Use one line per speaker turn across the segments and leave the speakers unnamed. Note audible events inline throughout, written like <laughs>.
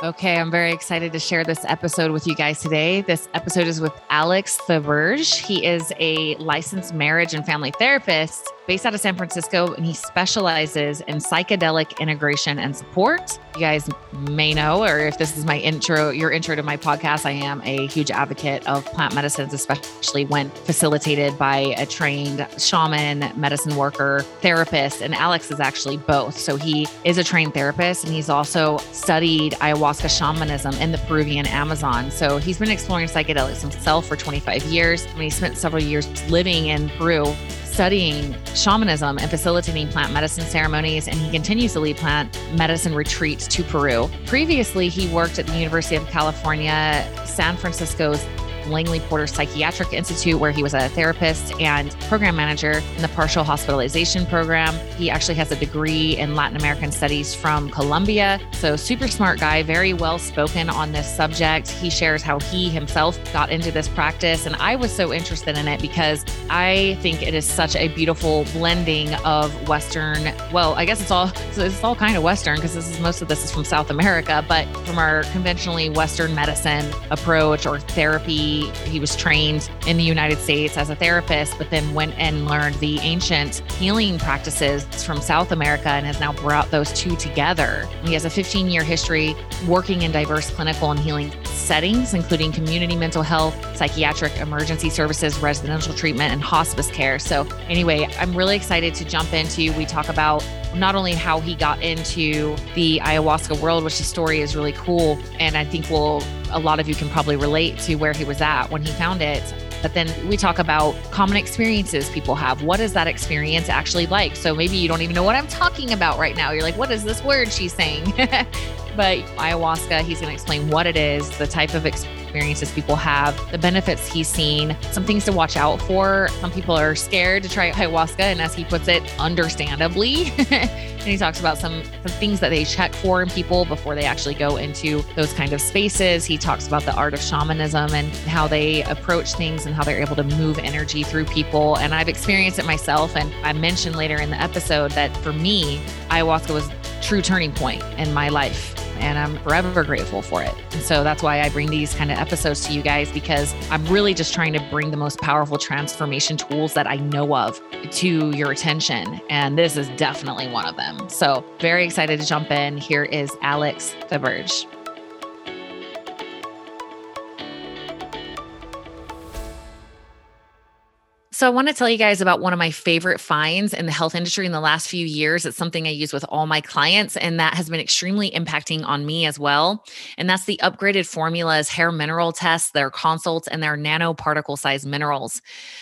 Okay, I'm very excited to share this episode with you guys today. This episode is with Alex Theberge. He is a licensed marriage and family therapist based out of San Francisco, and he specializes in psychedelic integration and support. You guys may know, or if this is my intro, your intro to my podcast, I am a huge advocate of plant medicines, especially when facilitated by a trained shaman, medicine worker, therapist. And Alex is actually both. So he is a trained therapist, and he's also studied ayahuasca shamanism in the Peruvian Amazon. So he's been exploring psychedelics himself for 25 years. I mean, he spent several years living in Peru studying shamanism and facilitating plant medicine ceremonies, and he continues to lead plant medicine retreats to Peru. Previously, he worked at the University of California, San Francisco's Langley Porter Psychiatric Institute, where he was a therapist and program manager in the partial hospitalization program. He actually has a degree in Latin American studies from Columbia. So, super smart guy, very well spoken on this subject. He shares how he himself got into this practice. And I was so interested in it because I think it is such a beautiful blending of Western. Well, I guess it's all it's all kind of Western because this is most of this is from South America, but from our conventionally Western medicine approach or therapy he was trained in the United States as a therapist, but then went and learned the ancient healing practices from South America and has now brought those two together. He has a 15 year history working in diverse clinical and healing settings, including community mental health, psychiatric emergency services, residential treatment, and hospice care. So, anyway, I'm really excited to jump into. We talk about not only how he got into the ayahuasca world, which the story is really cool, and I think will a lot of you can probably relate to where he was at when he found it. But then we talk about common experiences people have. What is that experience actually like? So maybe you don't even know what I'm talking about right now. You're like, what is this word she's saying? <laughs> but ayahuasca, he's going to explain what it is, the type of experiences people have, the benefits he's seen, some things to watch out for. Some people are scared to try ayahuasca, and as he puts it, understandably. <laughs> and he talks about some, some things that they check for in people before they actually go into those kind of spaces. He talks about the art of shamanism and how they approach things and how they're able to move energy through people. And I've experienced it myself. And I mentioned later in the episode that for me, ayahuasca was true turning point in my life and I'm forever grateful for it. So that's why I bring these kind of episodes to you guys because I'm really just trying to bring the most powerful transformation tools that I know of to your attention. And this is definitely one of them. So, very excited to jump in. Here is Alex Theberge. So, I want to tell you guys about one of my favorite finds in the health industry in the last few years. It's something I use with all my clients, and that has been extremely impacting on me as well. And that's the upgraded formulas hair mineral tests, their consults, and their nanoparticle size minerals.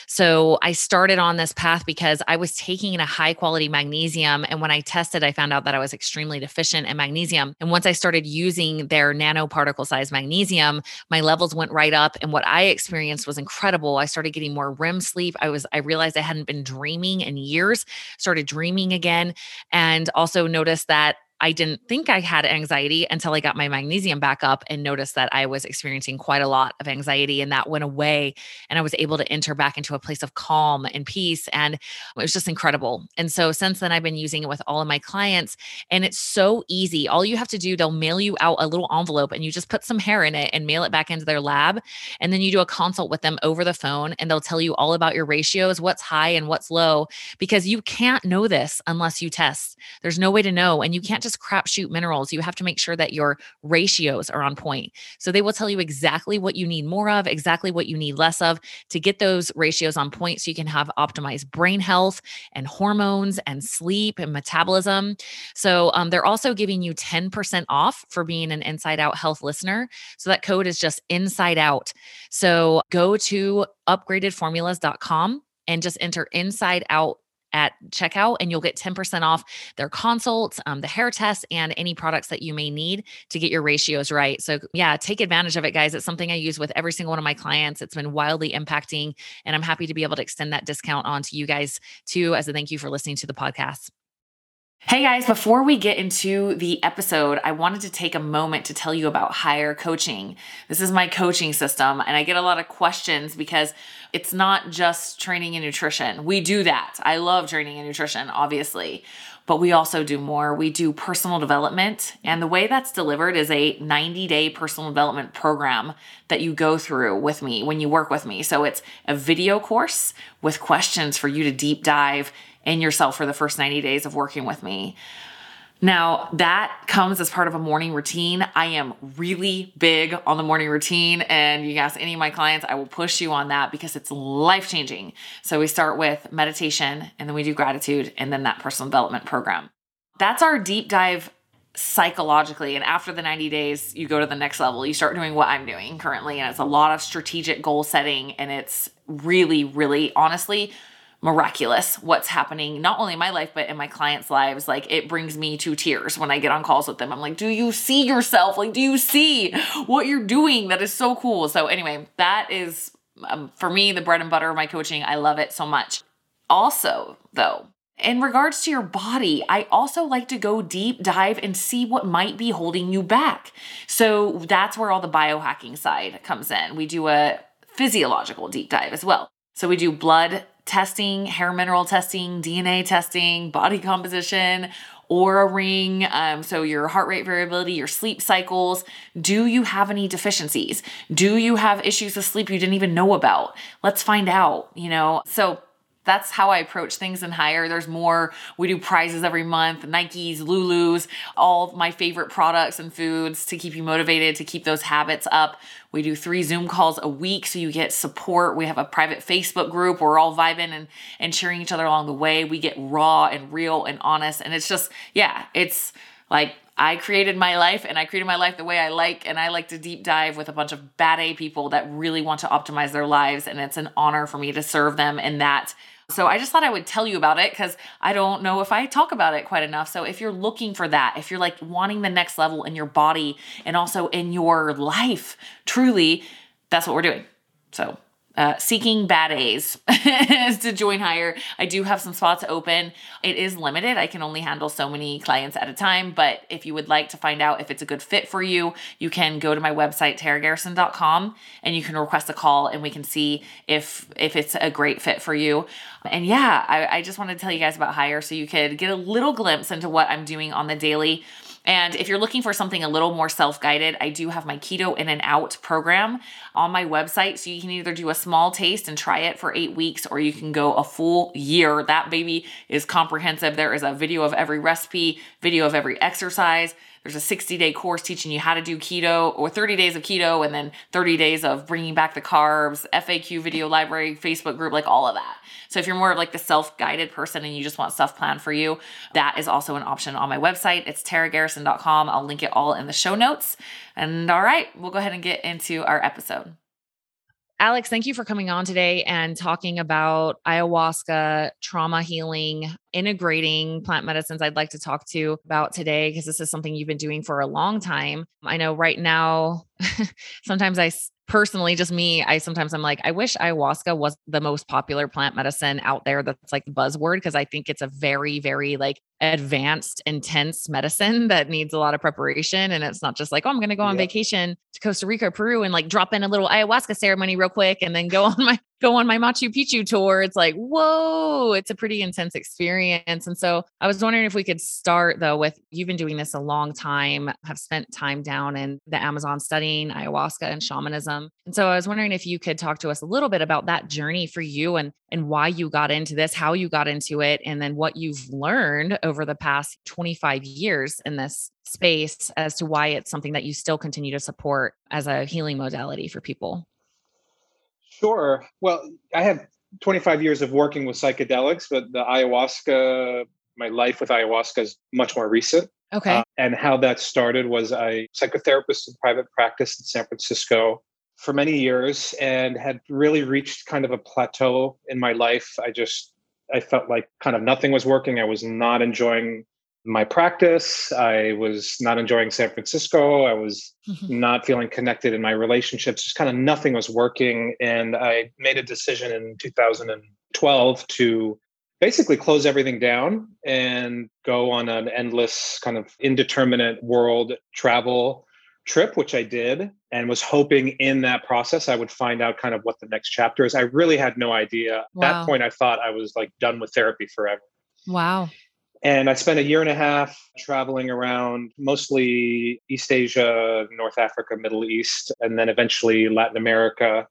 So, I started on this path because I was taking a high quality magnesium. And when I tested, I found out that I was extremely deficient in magnesium. And once I started using their nanoparticle size magnesium, my levels went right up. And what I experienced was incredible. I started getting more REM sleep. I was I realized I hadn't been dreaming in years, started dreaming again and also noticed that I didn't think I had anxiety until I got my magnesium back up and noticed that I was experiencing quite a lot of anxiety and that went away. And I was able to enter back into a place of calm and peace. And it was just incredible. And so since then, I've been using it with all of my clients. And it's so easy. All you have to do, they'll mail you out a little envelope and you just put some hair in it and mail it back into their lab. And then you do a consult with them over the phone and they'll tell you all about your ratios, what's high and what's low, because you can't know this unless you test. There's no way to know. And you can't just crapshoot minerals. You have to make sure that your ratios are on point. So they will tell you exactly what you need more of, exactly what you need less of to get those ratios on point so you can have optimized brain health and hormones and sleep and metabolism. So um, they're also giving you 10% off for being an Inside Out Health listener. So that code is just Inside Out. So go to upgradedformulas.com and just enter Inside Out at checkout and you'll get 10% off their consults, um, the hair tests, and any products that you may need to get your ratios right. So, yeah, take advantage of it, guys. It's something I use with every single one of my clients. It's been wildly impacting, and I'm happy to be able to extend that discount on to you guys too as a thank you for listening to the podcast. Hey guys, before we get into the episode, I wanted to take a moment to tell you about Higher Coaching. This is my coaching system, and I get a lot of questions because it's not just training and nutrition. We do that. I love training and nutrition, obviously. but we also do more. We do personal development, and the way that's delivered is a 90 day personal development program that you go through with me when you work with me. So it's a video course with questions for you to deep dive in yourself for the first 90 days of working with me. Now, that comes as part of a morning routine. I am really big on the morning routine, and you ask any of my clients, I will push you on that because it's life changing. So, we start with meditation, and then we do gratitude, and then that personal development program. That's our deep dive psychologically. And after the 90 days, you go to the next level. You start doing what I'm doing currently, and it's a lot of strategic goal setting, and it's really, really honestly miraculous what's happening not only in my life but in my clients lives. Like it brings me to tears when i get on calls with them. I'm like do you see yourself? Like do you see what you're doing? That is so cool. So anyway that is um, for me the bread and butter of my coaching. I love it so much. Also though in regards to your body, I also like to go deep dive and see what might be holding you back. So that's where all the biohacking side comes in. We do a physiological deep dive as well. So we do blood testing, hair mineral testing, DNA testing, body composition, Oura ring, um, so your heart rate variability, your sleep cycles. Do you have any deficiencies? Do you have issues with sleep you didn't even know about? Let's find out, you know? So that's how I approach things in hire. There's more. We do prizes every month, Nikes, Lulu's, all my favorite products and foods to keep you motivated, to keep those habits up. We do three Zoom calls a week so you get support. We have a private Facebook group. We're all vibing and, and cheering each other along the way. We get raw and real and honest. And it's just, yeah, it's like I created my life and I created my life the way I like. And I like to deep dive with a bunch of bad A people that really want to optimize their lives. And it's an honor for me to serve them in that so I just thought I would tell you about it because I don't know if I talk about it quite enough. So if you're looking for that, if you're like wanting the next level in your body and also in your life, truly, that's what we're doing. So uh, seeking bad A's <laughs> to join hire. I do have some spots open. It is limited. I can only handle so many clients at a time. But if you would like to find out if it's a good fit for you, you can go to my website, taragarrison.com, and you can request a call and we can see if if it's a great fit for you. And yeah, I, I just wanted to tell you guys about hire so you could get a little glimpse into what I'm doing on the daily. And if you're looking for something a little more self guided, I do have my Keto In and Out program on my website. So you can either do a small taste and try it for eight weeks, or you can go a full year. That baby is comprehensive. There is a video of every recipe, video of every exercise. There's a 60 day course teaching you how to do keto or 30 days of keto and then 30 days of bringing back the carbs, FAQ video library, Facebook group, like all of that. So if you're more of like the self-guided person and you just want stuff planned for you, that is also an option on my website. It's taragarrison.com. I'll link it all in the show notes. And all right, we'll go ahead and get into our episode. Alex, thank you for coming on today and talking about ayahuasca, trauma healing, integrating plant medicines. I'd like to talk to you about today because this is something you've been doing for a long time. I know right now, <laughs> sometimes I personally just me i sometimes i'm like i wish ayahuasca was the most popular plant medicine out there that's like the buzzword because i think it's a very very like advanced intense medicine that needs a lot of preparation and it's not just like oh i'm going to go on vacation to costa rica or peru and like drop in a little ayahuasca ceremony real quick and then go <laughs> on my go on my Machu Picchu tour, it's like, whoa, it's a pretty intense experience. And so I was wondering if we could start though with you've been doing this a long time, have spent time down in the Amazon studying ayahuasca and shamanism. And so I was wondering if you could talk to us a little bit about that journey for you and and why you got into this, how you got into it, and then what you've learned over the past 25 years in this space as to why it's something that you still continue to support as a healing modality for people.
Sure. Well, I have 25 years of working with psychedelics, but the ayahuasca, my life with ayahuasca is much more recent.
Okay. Uh,
and how that started was I psychotherapist in private practice in San Francisco for many years and had really reached kind of a plateau in my life. I just I felt like kind of nothing was working. I was not enjoying my practice. I was not enjoying San Francisco. I was mm-hmm. not feeling connected in my relationships. Just kind of nothing was working. And I made a decision in 2012 to basically close everything down and go on an endless kind of indeterminate world travel trip, which I did, and was hoping in that process I would find out kind of what the next chapter is. I really had no idea. Wow. At that point, I thought I was like done with therapy forever.
Wow
And I spent a year and a half traveling around mostly East Asia, North Africa, Middle East, and then eventually Latin America.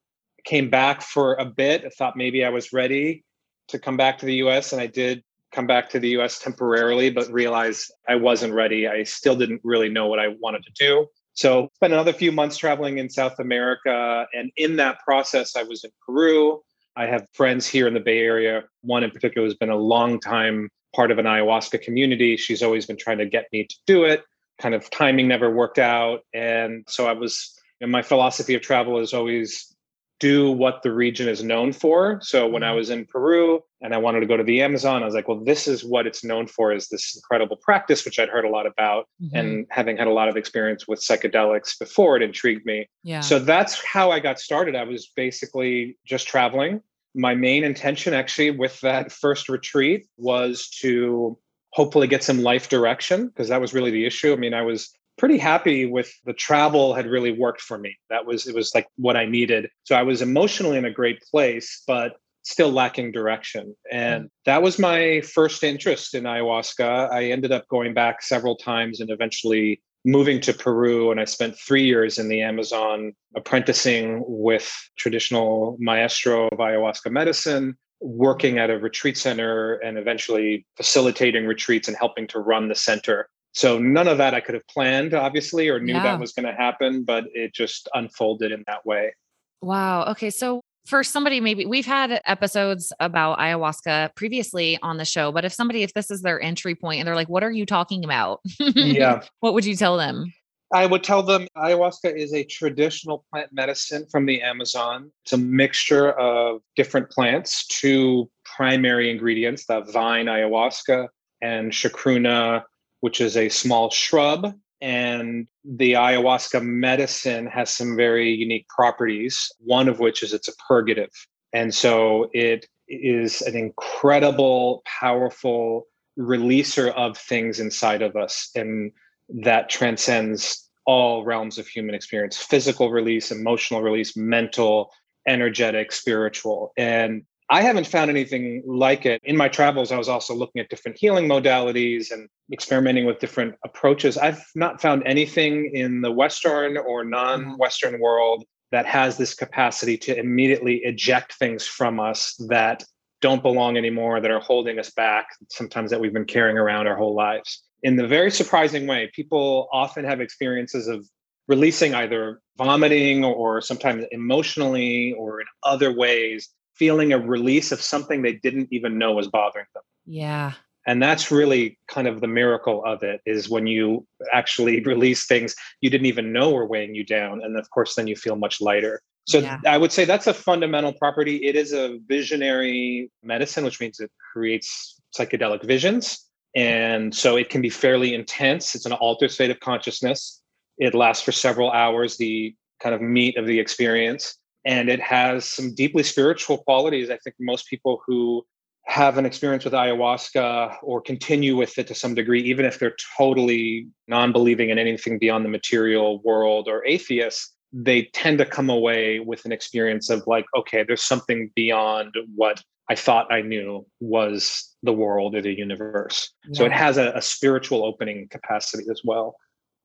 Came back for a bit. I thought maybe I was ready to come back to the US, and I did come back to the US temporarily, but realized I wasn't ready. I still didn't really know what I wanted to do. So spent another few months traveling in South America. And in that process, I was in Peru. I have friends here in the Bay Area. One in particular has been a long time part of an ayahuasca community. She's always been trying to get me to do it. Kind of timing never worked out. And so I was, you know, my philosophy of travel is always do what the region is known for. So when I mm-hmm. was in Peru and I wanted to go to the Amazon, I was like, well, this is what it's known for is this incredible practice, which I'd heard a lot about. Mm-hmm. And having had a lot of experience with psychedelics before, it intrigued me. Yeah. So that's how I got started. I was basically just traveling. My main intention actually with that first retreat was to hopefully get some life direction because that was really the issue. I mean, I was pretty happy with the travel had really worked for me. That was it was like what I needed. So I was emotionally in a great place, but still lacking direction. And mm. that was my first interest in ayahuasca. I ended up going back several times and eventually moving to Peru and I spent 3 years in the Amazon apprenticing with traditional maestro of ayahuasca medicine working at a retreat center and eventually facilitating retreats and helping to run the center so none of that I could have planned, obviously, or knew yeah. that was going to happen, but it just unfolded in that way.
Wow. Okay. So for somebody, maybe we've had episodes about ayahuasca previously on the show, but if somebody, if this is their entry point and they're like, what are you talking about?
yeah. <laughs>
What would you tell them?
I would tell them ayahuasca is a traditional plant medicine from the Amazon. It's a mixture of different plants, two primary ingredients, the vine ayahuasca and chacruna which is a small shrub. And the ayahuasca medicine has some very unique properties, one of which is it's a purgative. And so it is an incredible, powerful releaser of things inside of us. And that transcends all realms of human experience physical release, emotional release, mental, energetic, spiritual. And I haven't found anything like it. In my travels, I was also looking at different healing modalities and experimenting with different approaches. I've not found anything in the Western or mm-hmm. non Western world that has this capacity to immediately eject things from us that don't belong anymore, that are holding us back, sometimes that we've been carrying around our whole lives. In the very surprising way, people often have experiences of releasing either vomiting or sometimes emotionally or in other ways feeling a release of something they didn't even know was bothering them.
Yeah.
And that's really kind of the miracle of it is when you actually <laughs> release things you didn't even know were weighing you down. And of course, then you feel much lighter. So yeah. I would say that's a fundamental property. It is a visionary medicine, which means it creates psychedelic visions. And so it can be fairly intense. It's an altered state of consciousness. It lasts for several hours, the kind of meat of the experience and it has some deeply spiritual qualities. I think most people who have an experience with ayahuasca or continue with it to some degree, even if they're totally non believing in anything beyond the material world or atheists, they tend to come away with an experience of like, okay, there's something beyond what I thought I knew was the world or the universe. Yeah. So it has a, a spiritual opening capacity as well.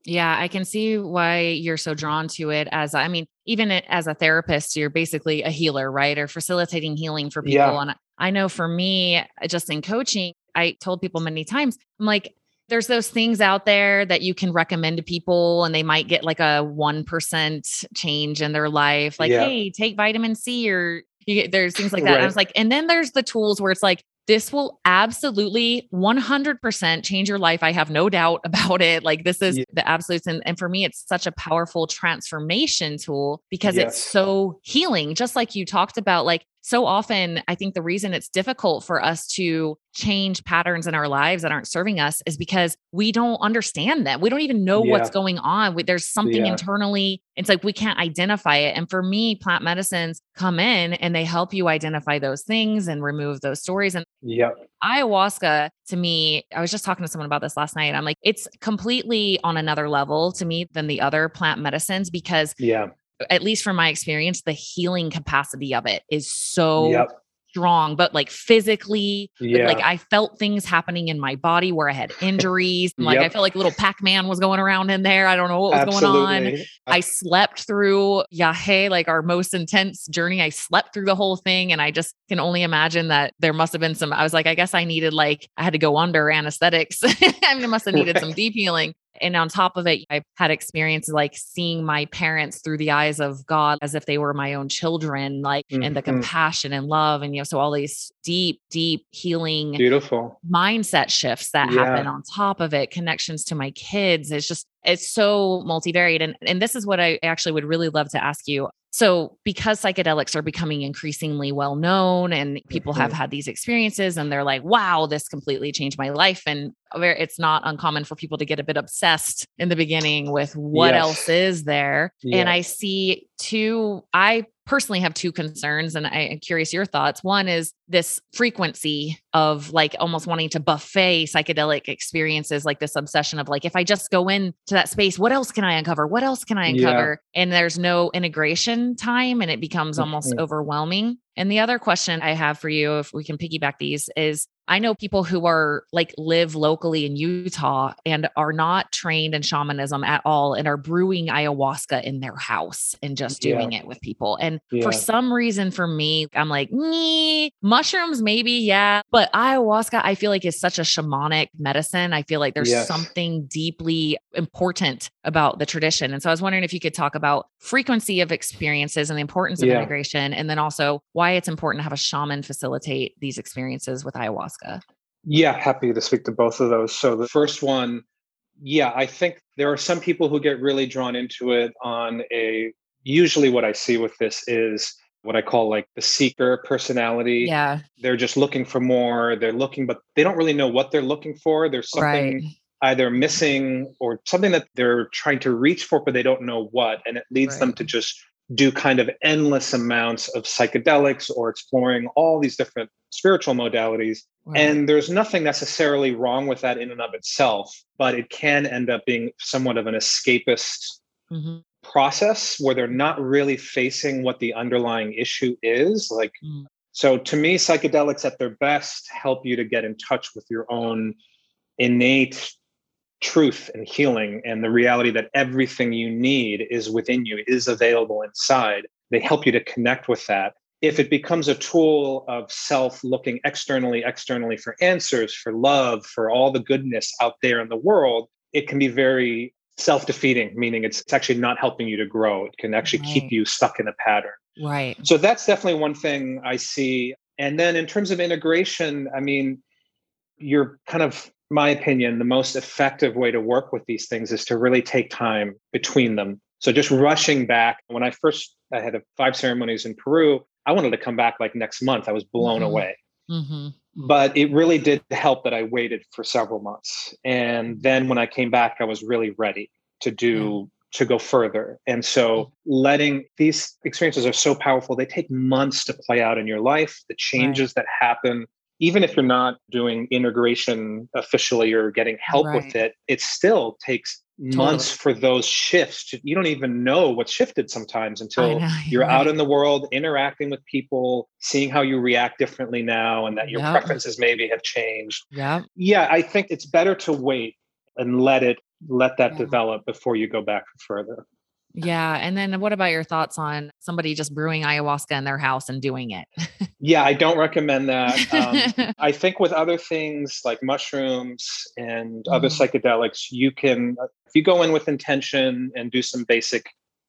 Yeah, I can see why you're so drawn to it. As I mean, even as a therapist, you're basically a healer, right? Or facilitating healing for people. Yeah. And I know for me, uh, just in coaching, I told people many times, I'm like, there's those things out there that you can recommend to people and they might get like a 1% change in their life. Like, yeah. hey, take vitamin C or get, there's things like that. Right. I was like, and then there's the tools where it's like, this will absolutely 100% change your life. I have no doubt <laughs> about it. Like, this is yeah. the absolutes. And, and for me, it's such a powerful transformation tool because yes. it's so healing. Just like you talked about, like, so often, I think the reason it's difficult for us to change patterns in our lives that aren't serving us is because we don't understand them. We don't even know yeah. what's going on. There's something yeah. internally. It's like we can't identify it. And for me, plant medicines come in and they help you identify those things and remove those stories. And
yeah,
ayahuasca to me, I was just talking to someone about this last night. I'm like, it's completely on another level to me than the other plant medicines because
yeah
at least from my experience, the healing capacity of it is so yep. strong, but like physically,
Yeah.
like I felt things happening in my body where I had injuries. and, Like I felt like little Pac-Man was going around in there. I don't know what was going on.
Absolutely.
I slept through Yahe, like our most intense journey. I slept through the whole thing. And I just can only imagine that there must have been some. I was like, I guess I needed like, I had to go under anesthetics. I <laughs> mean, I must have needed some deep healing. And on top of it, I've had experiences like seeing my parents through the eyes of God as if they were my own children, like, and the
Mhm.
compassion and love. And, you know, so all these deep, deep healing
Beautiful.
mindset shifts that
Yeah.
happen on top of it connections to my kids it's just it's so multivariate and and this is what i actually would really love to ask you so because psychedelics are becoming increasingly well known and people have
Mhm.
had these experiences and they're like wow this completely changed my life and it's not uncommon for people to get a bit obsessed in the beginning with what
Yes.
else is there and i see two i personally have two concerns and I am curious your thoughts. One is this frequency of like almost wanting to buffet psychedelic experiences, like this obsession of like, if I just go into that space, what else can I uncover? What else can I
Yeah.
uncover? And there's no integration time and it becomes almost overwhelming. And the other question I have for you, if we can piggyback these, is I know people who are like live locally in Utah and are not trained in shamanism at all and are brewing ayahuasca in their house and just
Yeah.
doing it with people. And
Yeah.
for some reason, for me, I'm like, "Nee, mushrooms, maybe, yeah. But ayahuasca, I feel like is such a shamanic medicine. I feel like there's
Yes.
something deeply important about the tradition. And so I was wondering if you could talk about frequency of experiences and the importance of
Yeah.
integration, and then also why it's important to have a shaman facilitate these experiences with ayahuasca.
Yeah, happy to speak to both of those. So the first one, yeah, I think there are some people who get really drawn into it on a usually what I see with this is what I call like the seeker personality.
Yeah,
They're just looking for more. They're looking, but they don't really know what they're looking for. There's something
right.
either missing or something that they're trying to reach for, but they don't know what. And it leads them to just do kind of endless amounts of psychedelics or exploring all these different spiritual modalities. And there's nothing necessarily wrong with that in and of itself, but it can end up being somewhat of an escapist
Mhm.
process where they're not really facing what the underlying issue is. Like,
Mm.
so to me, psychedelics at their best help you to get in touch with your own innate truth and healing and the reality that everything you need is within you, is available inside. They help you to connect with that. If it becomes a tool of self looking externally, externally for answers, for love, for all the goodness out there in the world, it can be very self defeating, meaning it's, it's actually not helping you to grow. It can actually
Right.
keep you stuck in a pattern.
right.
So that's definitely one thing I see. And then in terms of integration, I mean, you're kind of, my opinion, the most effective way to work with these things is to really take time between them. So just rushing back. When I first I had five ceremonies in Peru, I wanted to come back like next month. I was blown
Mhm.
away.
hmm
But it really did help that I waited for several months. And then when I came back, I was really ready to do to go further. And so letting these experiences are so powerful, they take months to play out in your life, the changes that happen. Even if you're not doing integration officially or getting help with it, it still takes months for those shifts. To, you don't even know what's shifted sometimes until
know, <laughs>
you're
right.
out in the world interacting with people, seeing how you react differently now and that your
Yep.
preferences maybe have changed.
Yeah.
Yeah, I think it's better to wait and let it let that
Yeah.
develop before you go back further.
Yeah. And then what about your thoughts on somebody just brewing ayahuasca in their house and doing it?
Yeah, I don't recommend that. Um, <laughs> I think with other things like mushrooms and other
Mhm.
psychedelics, you can, if you go in with intention and do some basic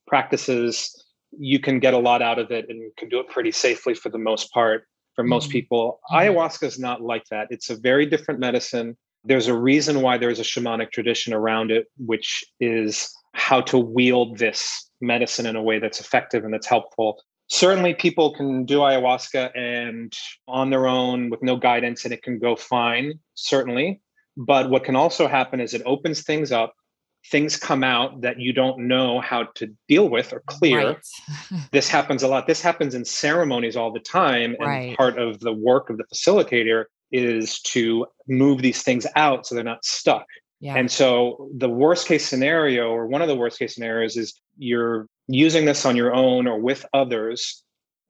practices, you can get a lot out of it and can do it pretty safely for the most part for most
Mhm.
people.
Mhm.
Ayahuasca is not like that. It's a very different medicine. There's a reason why there's a shamanic tradition around it, which is how to wield this medicine in a way that's effective and that's helpful. Certainly people can do ayahuasca and on their own with no guidance and it can go fine certainly. But what can also happen is it opens things up. Things come out that you don't know how to deal with or clear.
Right. <laughs> <laughs>
this happens a lot. This happens in ceremonies all the time and
Right.
part of the work of the facilitator is to move these things out so they're not stuck
yeah.
and so the worst case scenario, or one of the worst case scenarios, is you're using this on your own or with others.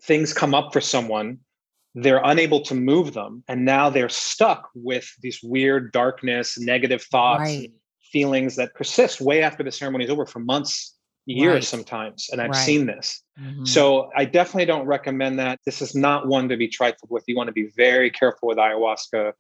Things come up for someone. they're unable to move them. And now they're stuck with these weird darkness, negative thoughts, right. feelings that persist way after the ceremony is over for months, years right. sometimes. And I've right. seen this. Mm-hmm. So I definitely don't recommend that. This is not one to be trifled with. You want to be very careful with ayahuasca.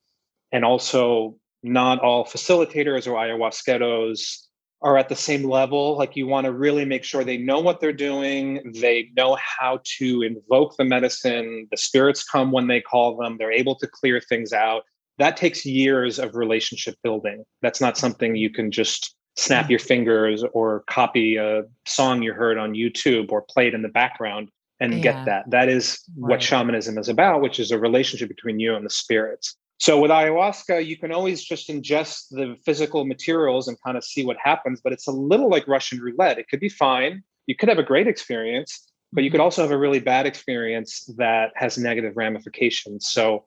And also, not all facilitators or ayahuasqueros are at the same level. Like you want to really make sure they know what they're doing, they know how to invoke the medicine, the spirits come when they call them, they're able to clear things out. That takes years of relationship building. That's not something you can just snap your fingers or copy a song you heard on YouTube or play it in the background and yeah. get that. That is right. what shamanism is about, which is a relationship between you and the spirits. So with ayahuasca, you can always just ingest the physical materials and kind of see what happens, but it's a little like Russian roulette. It could be fine. You could have a great experience, but you could also have a really bad experience that has negative ramifications. So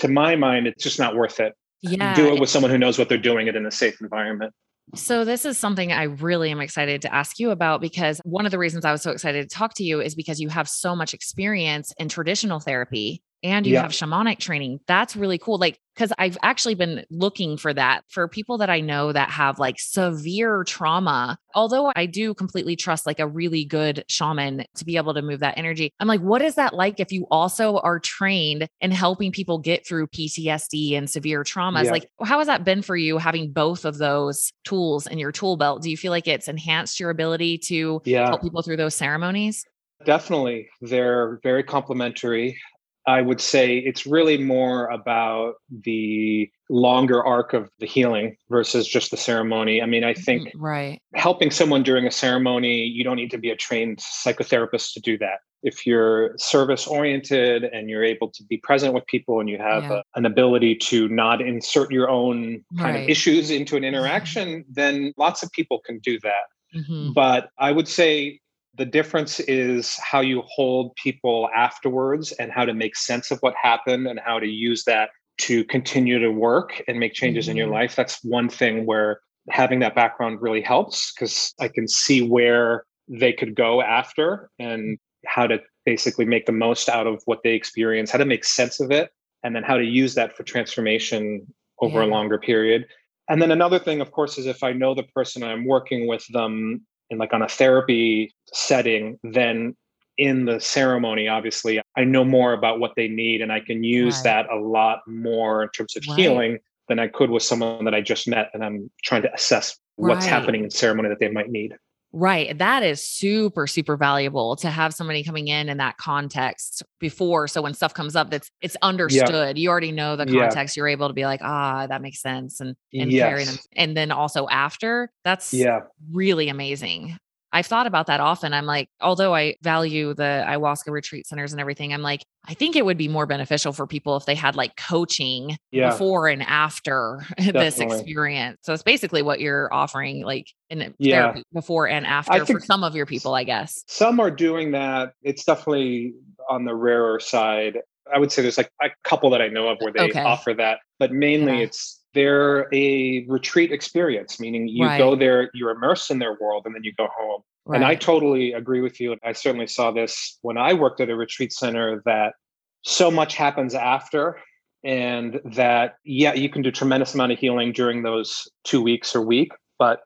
to my mind, it's just not worth it. Yeah. Do it with someone who knows what they're doing it in a safe environment.
So, this is something I really am excited to ask you about because one of the reasons I was so excited to talk to you is because you have so much experience in traditional therapy and you yeah. have shamanic training. That's really cool. Like, because I've actually been looking for that for people that I know that have like severe trauma. Although I do completely trust like a really good shaman to be able to move that energy. I'm like, what is that like if you also are trained in helping people get through PTSD and severe traumas? Yeah. Like, how has that been for you having both of those tools in your tool belt? Do you feel like it's enhanced your ability to yeah. help people through those ceremonies?
Definitely. They're very complementary. I would say it's really more about the longer arc of the healing versus just the ceremony. I mean, I think
mm, right.
helping someone during a ceremony, you don't need to be a trained psychotherapist to do that. If you're service oriented and you're able to be present with people and you have yeah. a, an ability to not insert your own kind right. of issues into an interaction, then lots of people can do that. Mm-hmm. But I would say the difference is how you hold people afterwards and how to make sense of what happened and how to use that to continue to work and make changes mm-hmm. in your mm-hmm. life. That's one thing where having that background really helps because I can see where they could go after and how to basically make the most out of what they experience, how to make sense of it, and then how to use that for transformation over yeah. a longer period. And then another thing, of course, is if I know the person I'm working with them in like on a therapy setting then in the ceremony obviously i know more about what they need and i can use right. that a lot more in terms of right. healing than i could with someone that i just met and i'm trying to assess what's right. happening in ceremony that they might need
Right. That is super, super valuable to have somebody coming in in that context before. So when stuff comes up, that's it's understood. Yeah. You already know the context. Yeah. You're able to be like, ah, that makes sense. And and yes. carry them. And then also after, that's yeah. really amazing. I've thought about that often. I'm like, although I value the ayahuasca retreat centers and everything, I'm like, I think it would be more beneficial for people if they had like coaching yeah. before and after <laughs> this experience. So it's basically what you're offering, like in yeah. therapy before and after for some of your people, I guess.
Some are doing that. It's definitely on the rarer side. I would say there's like a couple that I know of uh, where they okay. offer that, but mainly yeah. it's they're a retreat experience, meaning you right. go there, you're immersed in their world, and then you go home. Right. And I totally agree with you. And I certainly saw this when I worked at a retreat center that so much happens after, and that, yeah, you can do tremendous amount of healing during those two weeks or week, but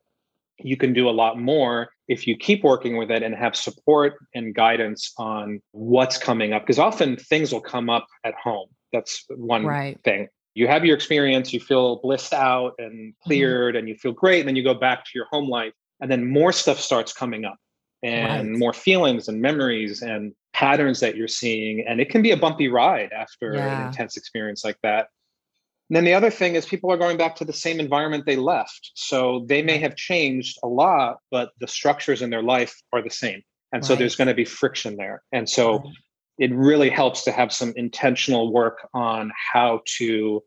you can do a lot more if you keep working with it and have support and guidance on what's coming up. Because often things will come up at home. That's one right. thing you have your experience, you feel blissed out and mm-hmm. cleared, mm-hmm. and you feel great. And then you go back to your home life, and then more stuff starts coming up, and right. more feelings and memories and patterns that you're seeing. And it can be a bumpy ride after yeah. an intense experience like that. And then the other thing is people are going back to the same environment they left. So they may have changed a lot, but the structures in their life are the same. And right. so there's going to be friction there. And so right it really helps to have some intentional work on how to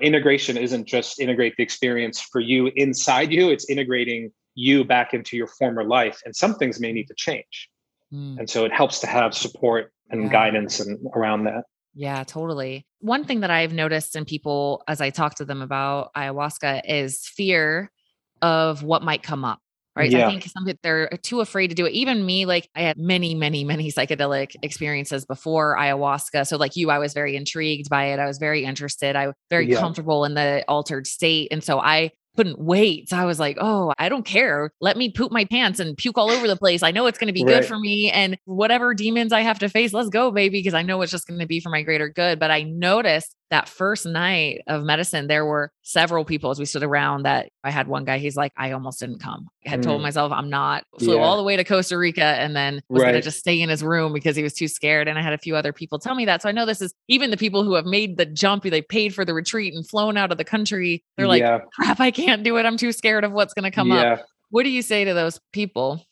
integration isn't just integrate the experience for you inside you it's integrating you back into your former life and some things may need to change mm. and so it helps to have support and yeah. guidance and around that
yeah, totally. One thing that I've noticed in people as I talk to them about ayahuasca is fear of what might come up right?
Yeah.
I think some people they're uh, too afraid to do it. Even me, like I had many, many, many psychedelic experiences before ayahuasca. So, like you, I was very intrigued by it. I was very interested. I was very
Yeah.
comfortable in the altered state. And so I couldn't wait. So I was like, oh, I don't care. Let me poop my pants and puke all over the place. I know it's going to be
Right.
good for me. And whatever demons I have to face, let's go, baby, because I know it's just going to be for my greater good. But I noticed that first night of medicine, there were several people as we stood around that I had one guy, he's like, I almost didn't come. I had told
Mm.
myself I'm not, flew
Yeah.
all the way to Costa Rica and then was going to just stay in his room because he was too scared. And I had a few other people tell me that. So I know this is even the people who have made the jump, they paid for the retreat and flown out of the country. They're like,
yeah.
crap, I can't do it. I'm too scared of what's going to come
yeah.
up. What do you say to those people?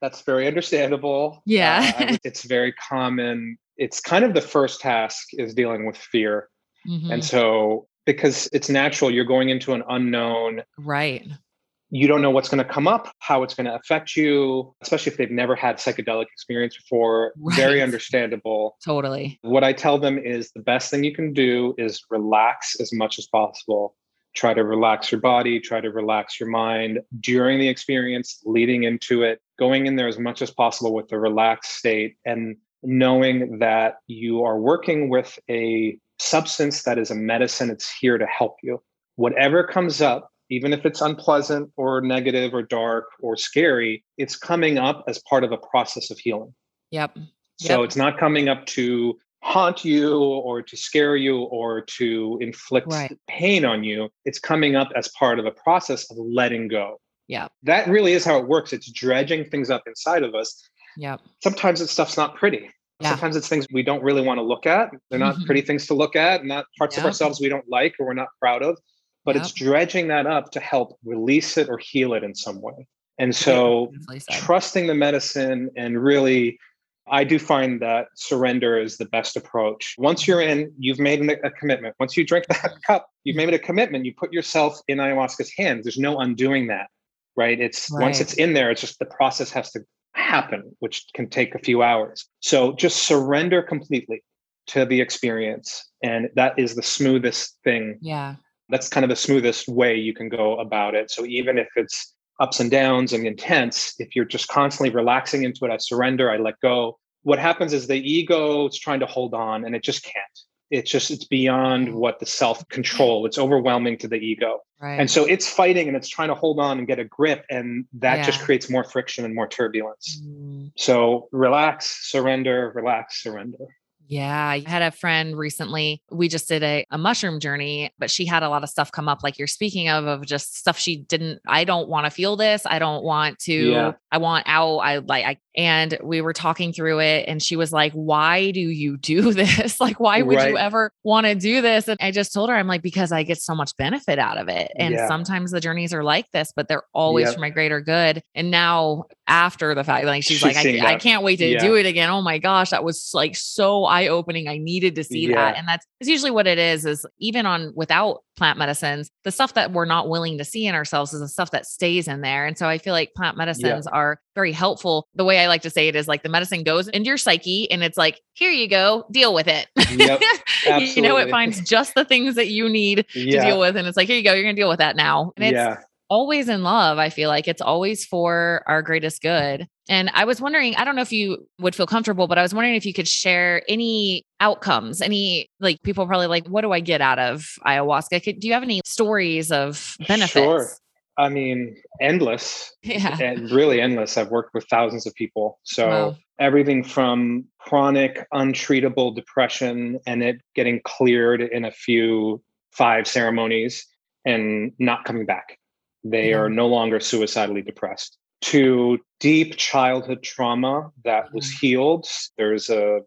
That's very understandable.
Yeah.
Uh, it's very common. It's kind of the first task is dealing with fear.
Mhm.
And so, because it's natural, you're going into an unknown,
right.
you don't know what's going to come up, how it's going to affect you, especially if they've never had psychedelic experience before. <laughs> Very understandable.
Totally.
What I tell them is the best thing you can do is relax as much as possible. Try to relax your body, try to relax your mind during the experience, leading into it, going in there as much as possible with a relaxed state and knowing that you are working with a substance that is a medicine. It's here to help you. Whatever comes up, even if it's unpleasant or negative or dark or scary, it's coming up as part of a process of healing.
Yep.
So
Yep.
it's not coming up to haunt you or to scare you or to inflict
Right.
pain on you. It's coming up as part of a process of letting go.
Yeah.
That really is how it works. It's dredging things up inside of us.
Yep.
Sometimes it's stuff's not pretty.
Yeah.
Sometimes it's things we don't really want to look at. They're not
Mhm.
pretty things to look at, and not parts of ourselves we don't like or we're not proud of. But it's dredging that up to help release it or heal it in some way. And so
said.
trusting the medicine and really i do find that surrender is the best approach once you're in you've made a commitment once you drink that cup you've made a commitment you put yourself in ayahuasca's hands there's no undoing that right it's once it's in there it's just the process has to happen which can take a few hours so just surrender completely to the experience and that is the smoothest thing
yeah.
that's kind of the smoothest way you can go about it. So even if it's ups and downs and intense, if you're just constantly relaxing into it, I surrender, I let go. What happens is the ego is trying to hold on and it just can't. It's just it's beyond what the self control. It's overwhelming to the ego.
Right.
And so it's fighting and it's trying to hold on and get a grip and that just creates more friction and more turbulence.
Mm.
So relax, surrender, relax, surrender.
Yeah, I had a friend recently. We just did a, a mushroom journey, but she had a lot of stuff come up, like you're speaking of, of just stuff she didn't. I don't want to feel this. I don't want to.
Yeah.
I want out. I like. I and we were talking through it, and she was like, "Why do you do <laughs> this? like, why would you ever want to do this?" And I just told her, "I'm like, because I get so much benefit out of it, and
Yeah.
sometimes the journeys are like this, but they're always
Yep.
for my greater good." And now, after the fact, like she's,
She's
like, I, I can't wait to
Yeah.
do it again. Oh my gosh, that was like so eye opening. I needed to see that. And that's, it's usually what it is, is even on without plant medicines, the stuff that we're not willing to see in ourselves is the stuff that stays in there. And so I feel like plant medicines are very helpful. The way I like to say it is like the medicine goes into your psyche and it's like, here you go, deal with it.
Yep, <laughs>
you know, it finds just the things that you need to deal with. And it's like, here you go, you're going to deal with that now. And it's,
yeah.
Always in love. I feel like it's always for our greatest good. And I was wondering, I don't know if you would feel comfortable, but I was wondering if you could share any outcomes, any like people probably like, what do I get out of ayahuasca? Could, do you have any stories of benefits?
Sure. I mean, endless. <laughs>
Yeah.
and really endless. I've worked with thousands of people. So
Wow.
everything from chronic, untreatable depression and it getting cleared in a few five ceremonies and not coming back. They are no longer suicidally depressed. To deep childhood trauma that was
Mhm.
healed. There's a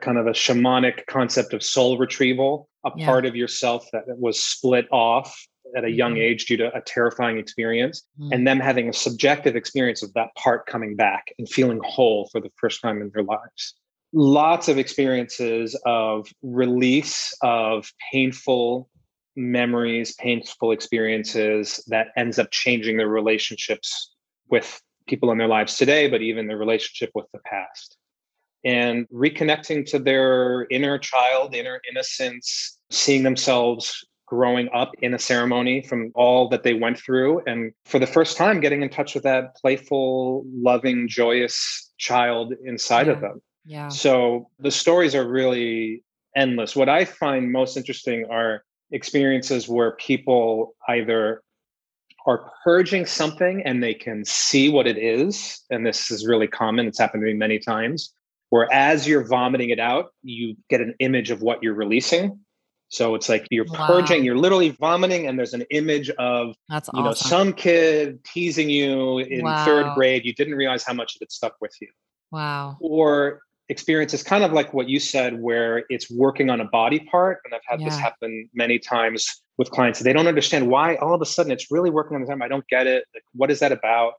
kind of a shamanic concept of soul retrieval, a
Yeah.
part of yourself that was split off at a young
Mhm.
age due to a terrifying experience
Mm.
and them having a subjective experience of that part coming back and feeling whole for the first time in their lives. Lots of experiences of release of painful memories, painful experiences that ends up changing their relationships with people in their lives today, but even their relationship with the past. And reconnecting to their inner child, inner innocence, seeing themselves growing up in a ceremony from all that they went through. And for the first time, getting in touch with that playful, loving, joyous child inside
yeah.
of them.
Yeah.
So the stories are really endless. What I find most interesting are experiences where people either are purging something and they can see what it is. And this is really common, it's happened to me many times, where as you're vomiting it out, you get an image of what you're releasing. So it's like you're wow. purging, you're literally vomiting, and there's an image of
That's
you
awesome.
know some kid teasing you in wow. third grade. You didn't realize how much of it stuck with you.
Wow.
Or experiences kind of like what you said, where it's working on a body part. And I've had yeah. this happen many times with clients. They don't understand why all of a sudden it's really working on the time. I don't get it. Like, what is that about?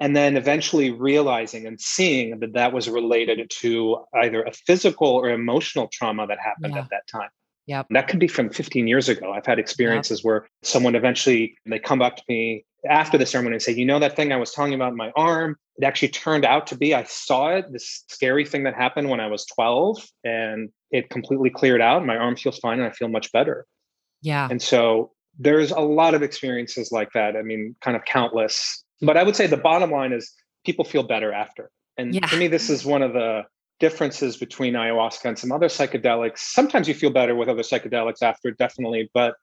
And then eventually realizing and seeing that that was related to either a physical or emotional trauma that happened yeah. at that time.
Yep.
That could be from 15 years ago. I've had experiences yep. where someone eventually they come back to me after the ceremony and say, you know, that thing I was talking about in my arm, it actually turned out to be, I saw it, this scary thing that happened when I was 12, and it completely cleared out. My arm feels fine and I feel much better.
Yeah.
And so there's a lot of experiences like that. I mean, kind of countless. But I would say the bottom line is people feel better after. And yeah. to me, this is one of the differences between ayahuasca and some other psychedelics. Sometimes you feel better with other psychedelics after, definitely. But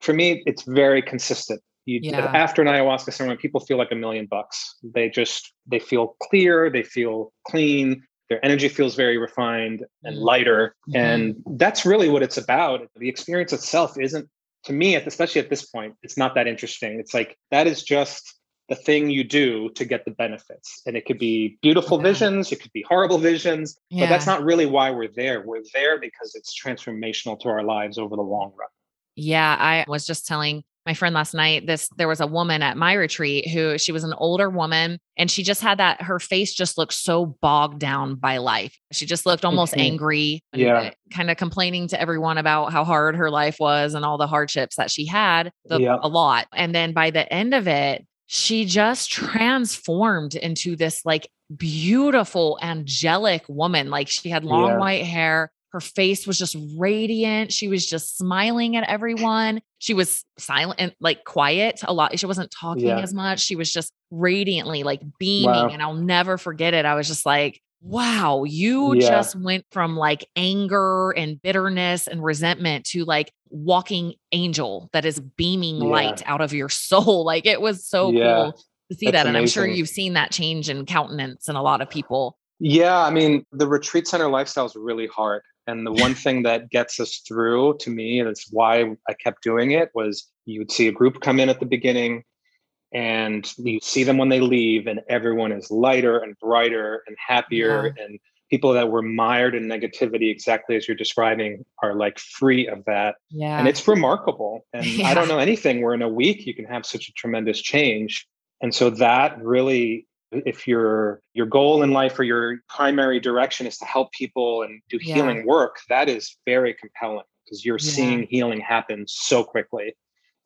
for me, it's very consistent. You, yeah. After an ayahuasca ceremony, people feel like a million bucks. They just they feel clear, they feel clean, their energy feels very refined and mm-hmm. lighter, mm-hmm. and that's really what it's about. The experience itself isn't, to me, especially at this point, it's not that interesting. It's like that is just the thing you do to get the benefits. And it could be beautiful yeah. visions, it could be horrible visions, yeah. but that's not really why we're there. We're there because it's transformational to our lives over the long run.
Yeah, I was just telling my friend last night this there was a woman at my retreat who she was an older woman and she just had that her face just looked so bogged down by life she just looked almost mm-hmm. angry
yeah
kind of complaining to everyone about how hard her life was and all the hardships that she had the, yeah. a lot and then by the end of it she just transformed into this like beautiful angelic woman like she had long yeah. white hair her face was just radiant. She was just smiling at everyone. She was silent and like quiet a lot. She wasn't talking yeah. as much. She was just radiantly like beaming. Wow. And I'll never forget it. I was just like, wow, you yeah. just went from like anger and bitterness and resentment to like walking angel that is beaming yeah. light out of your soul. <laughs> Like it was so cool to see That's that. And amazing. I'm sure you've seen that change in countenance in a lot of people.
Yeah, I mean, the retreat center lifestyle is really hard. And the one thing that gets us through to me, and it's why I kept doing it, was you would see a group come in at the beginning and you see them when they leave, and everyone is lighter and brighter and happier. Yeah. And people that were mired in negativity, exactly as you're describing, are like free of that.
Yeah.
And it's remarkable. And yeah. I don't know anything where in a week you can have such a tremendous change. And so that really if your your goal in life or your primary direction is to help people and do yeah. healing work that is very compelling because you're yeah. seeing healing happen so quickly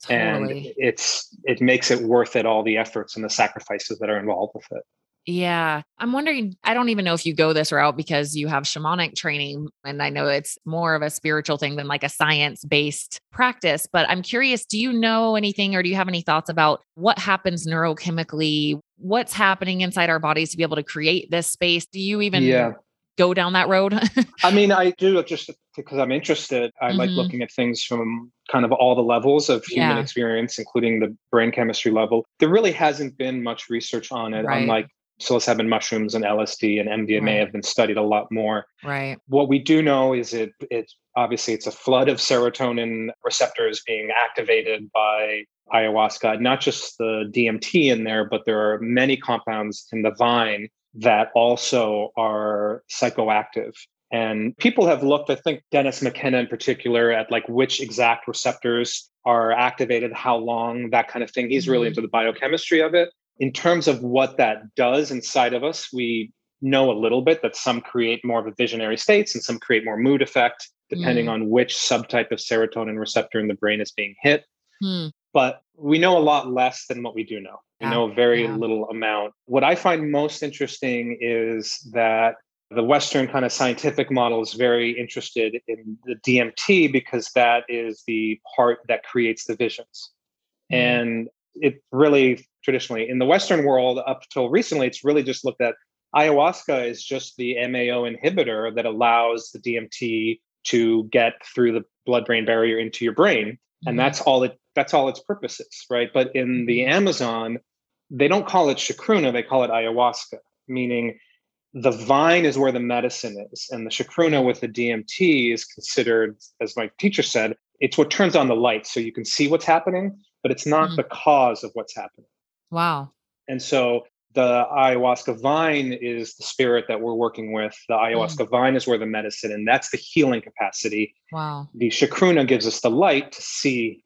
totally. and it's it makes it worth it all the efforts and the sacrifices that are involved with it
yeah. I'm wondering, I don't even know if you go this route because you have shamanic training. And I know it's more of a spiritual thing than like a science based practice. But I'm curious, do you know anything or do you have any thoughts about what happens neurochemically? What's happening inside our bodies to be able to create this space? Do you even yeah. go down that road? <laughs>
I mean, I do just because I'm interested. I mm-hmm. like looking at things from kind of all the levels of human yeah. experience, including the brain chemistry level. There really hasn't been much research on it, right. unlike psilocybin mushrooms and LSD and MDMA right. have been studied a lot more.
Right.
What we do know is it it obviously it's a flood of serotonin receptors being activated by ayahuasca, not just the DMT in there, but there are many compounds in the vine that also are psychoactive. And people have looked, I think Dennis McKenna in particular, at like which exact receptors are activated, how long, that kind of thing. He's really mm-hmm. into the biochemistry of it in terms of what that does inside of us, we know a little bit that some create more of a visionary states and some create more mood effect, depending mm. on which subtype of serotonin receptor in the brain is being hit. Mm. But we know a lot less than what we do know. We know a very yeah. little amount. What I find most interesting is that the Western kind of scientific model is very interested in the DMT because that is the part that creates the visions. Mm-hmm. And it really traditionally in the Western world, up till recently, it's really just looked at ayahuasca is just the MAO inhibitor that allows the DMT to get through the blood brain barrier into your brain. Mm-hmm. And that's all it that's all its purpose is, right? But in the mm-hmm. Amazon, they don't call it chacruna, they call it ayahuasca, meaning the vine is where the medicine is. And the chacruna with the DMT is considered, as my teacher said, it's what turns on the light so you can see what's happening, but it's not mm. the cause of what's happening.
Wow.
And so the ayahuasca vine is the spirit that we're working with. The ayahuasca mm. vine is where the medicine, and that's the healing capacity.
Wow.
The chacruna gives us the light to see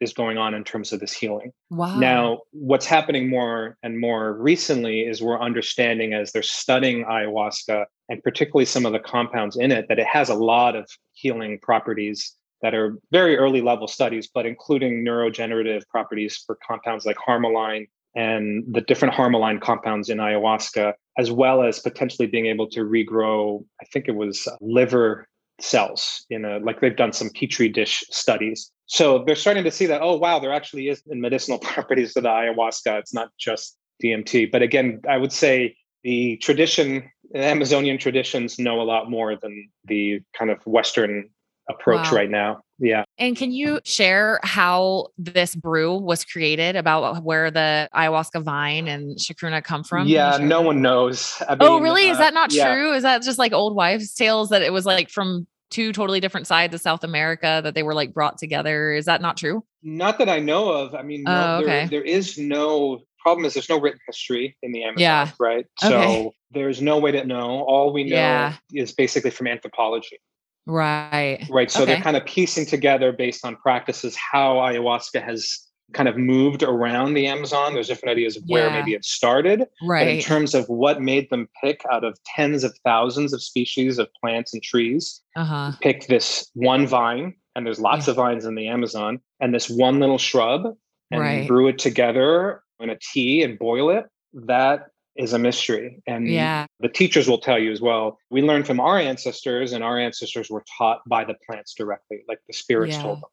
is going on in terms of this healing.
Wow.
Now, what's happening more and more recently is we're understanding as they're studying ayahuasca and particularly some of the compounds in it that it has a lot of healing properties that are very early level studies, but including neurogenerative properties for compounds like harmaline and the different harmaline compounds in ayahuasca, as well as potentially being able to regrow, I think it was liver cells in a like they've done some petri dish studies so they're starting to see that oh wow there actually is medicinal <laughs> properties to the ayahuasca it's not just dmt but again i would say the tradition amazonian traditions know a lot more than the kind of western approach wow. right now. Yeah.
And can you share how this brew was created about where the ayahuasca vine and chacruna come from?
Yeah no one knows.
I oh, mean, oh really uh, is that not yeah. true? Is that just like old wives tales that it was like from two totally different sides of South America that they were like brought together. Is that not true?
Not that I know of. I mean, no, oh, okay. there, there is no problem is there's no written history in the Amazon, yeah. right? So okay. there's no way to know. All we know yeah. is basically from anthropology.
Right.
Right. So okay. they're kind of piecing together based on practices how ayahuasca has kind of moved around the Amazon. There's different ideas of where yeah. maybe it started.
Right.
But in terms of what made them pick out of tens of thousands of species of plants and trees, uh-huh. pick this one vine, and there's lots yeah. of vines in the Amazon, and this one little shrub, and right. brew it together in a tea and boil it. That is a mystery. And
yeah.
the teachers will tell you as well. We learned from our ancestors, and our ancestors were taught by the plants directly, like the spirits yeah. told them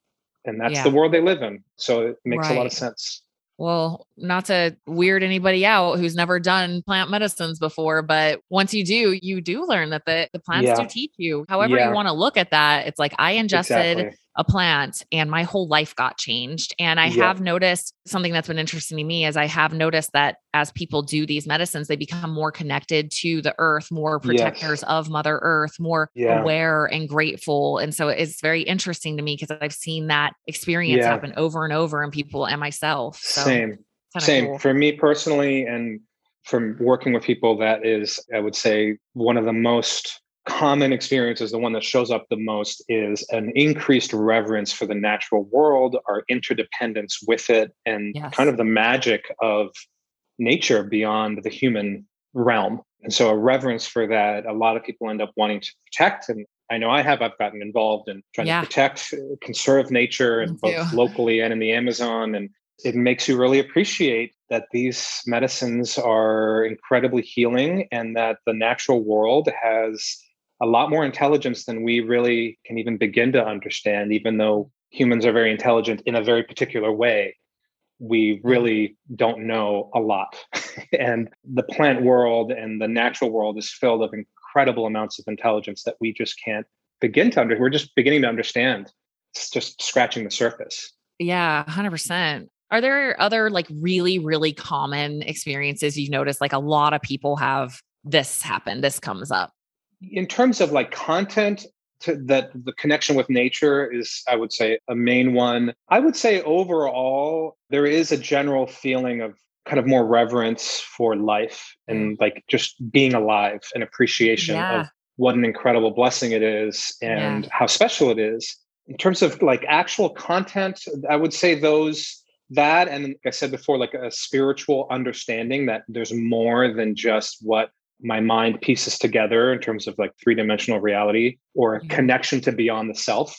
and that's yeah. the world they live in. So it makes right. a lot of sense.
Well, not to weird anybody out who's never done plant medicines before, but once you do, you do learn that the, the plants yeah. do teach you. However, yeah. you want to look at that, it's like I ingested exactly a plant and my whole life got changed. And I yeah. have noticed something that's been interesting to me is I have noticed that as people do these medicines, they become more connected to the earth, more protectors yes. of Mother Earth, more yeah. aware and grateful. And so it's very interesting to me because I've seen that experience yeah. happen over and over in people and myself. So
Same. Same. Cool. For me personally, and from working with people, that is, I would say, one of the most common experience is the one that shows up the most is an increased reverence for the natural world our interdependence with it and yes. kind of the magic of nature beyond the human realm and so a reverence for that a lot of people end up wanting to protect and i know i have i've gotten involved in trying yeah. to protect uh, conserve nature and both locally and in the amazon and it makes you really appreciate that these medicines are incredibly healing and that the natural world has a lot more intelligence than we really can even begin to understand, even though humans are very intelligent in a very particular way. We really don't know a lot. <laughs> and the plant world and the natural world is filled of incredible amounts of intelligence that we just can't begin to understand. We're just beginning to understand. It's just scratching the surface.
Yeah, 100%. Are there other like really, really common experiences you've noticed? Like a lot of people have this happen, this comes up
in terms of like content to, that the connection with nature is i would say a main one i would say overall there is a general feeling of kind of more reverence for life and mm. like just being alive and appreciation yeah. of what an incredible blessing it is and yeah. how special it is in terms of like actual content i would say those that and like i said before like a spiritual understanding that there's more than just what my mind pieces together in terms of like three dimensional reality or a connection to beyond the self.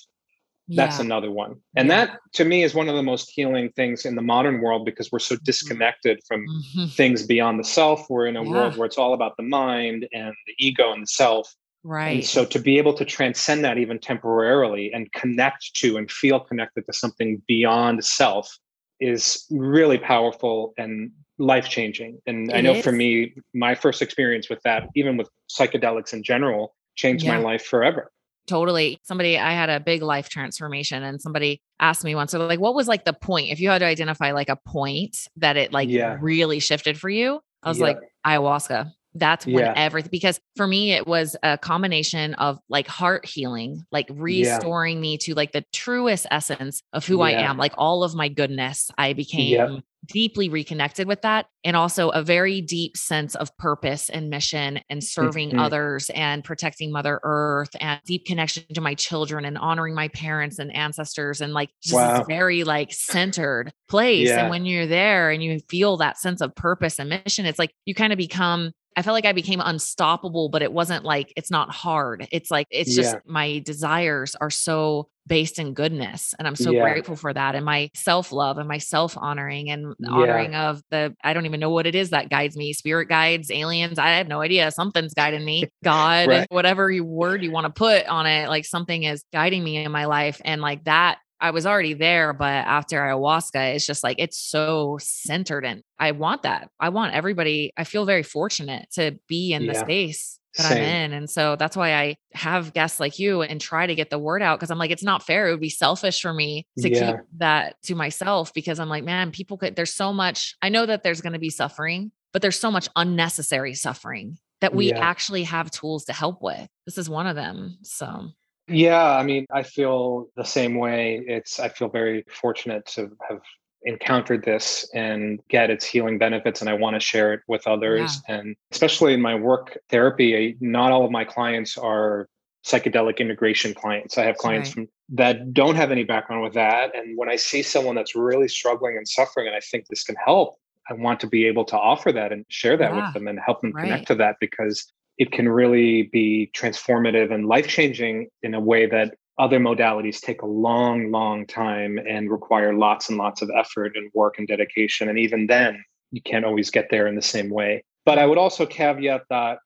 that's yeah. another one and yeah. that to me is one of the most healing things in the modern world because we're so mm-hmm. disconnected from mm-hmm. things beyond the self we're in a yeah. world where it's all about the mind and the ego and the self
right
and so to be able to transcend that even temporarily and connect to and feel connected to something beyond self is really powerful and life changing and it i know is. for me my first experience with that even with psychedelics in general changed my life forever
Totally. Somebody, I had a big life transformation and somebody asked me once, like, what was like the point? If you had to identify like a point that it like yeah. really shifted for you, I was yeah. like, ayahuasca. That's when yeah. everything, because for me, it was a combination of like heart healing, like restoring yeah. me to like the truest essence of who yeah. I am, like all of my goodness. I became deeply reconnected with that and also a very deep sense of purpose and mission and serving mm-hmm. others and protecting mother earth and deep connection to my children and honoring my parents and ancestors and like just wow. very like centered place and when you're there and you feel that sense of purpose and mission it's like you kind of become I felt like I became unstoppable, but it wasn't like it's not hard. It's like it's just yeah. my desires are so based in goodness. And I'm so yeah. grateful for that. And my self love and my self honoring and yeah. honoring of the, I don't even know what it is that guides me spirit guides, aliens. I have no idea. Something's guiding me, <laughs> God, right. whatever you word you want to put on it. Like something is guiding me in my life. And like that I was already there, but after ayahuasca, it's just like it's so centered and I want that. I want everybody. I feel very fortunate to be in yeah. the space that Same. I'm in. And so that's why I have guests like you and try to get the word out because I'm like, it's not fair. It would be selfish for me to yeah. keep that to myself because I'm like, man, people could, there's so much. I know that there's going to be suffering, but there's so much unnecessary suffering that we yeah. actually have tools to help with. This is one of them. So
yeah, I mean, I feel the same way. It's I feel very fortunate to have encountered this and get its healing benefits and I want to share it with others yeah. and especially in my work therapy, not all of my clients are psychedelic integration clients. I have clients right. from that don't have any background with that and when I see someone that's really struggling and suffering and I think this can help, I want to be able to offer that and share that yeah. with them and help them right. connect to that because it can really be transformative and life changing in a way that other modalities take a long, long time and require lots and lots of effort and work and dedication. And even then, you can't always get there in the same way. But I would also caveat that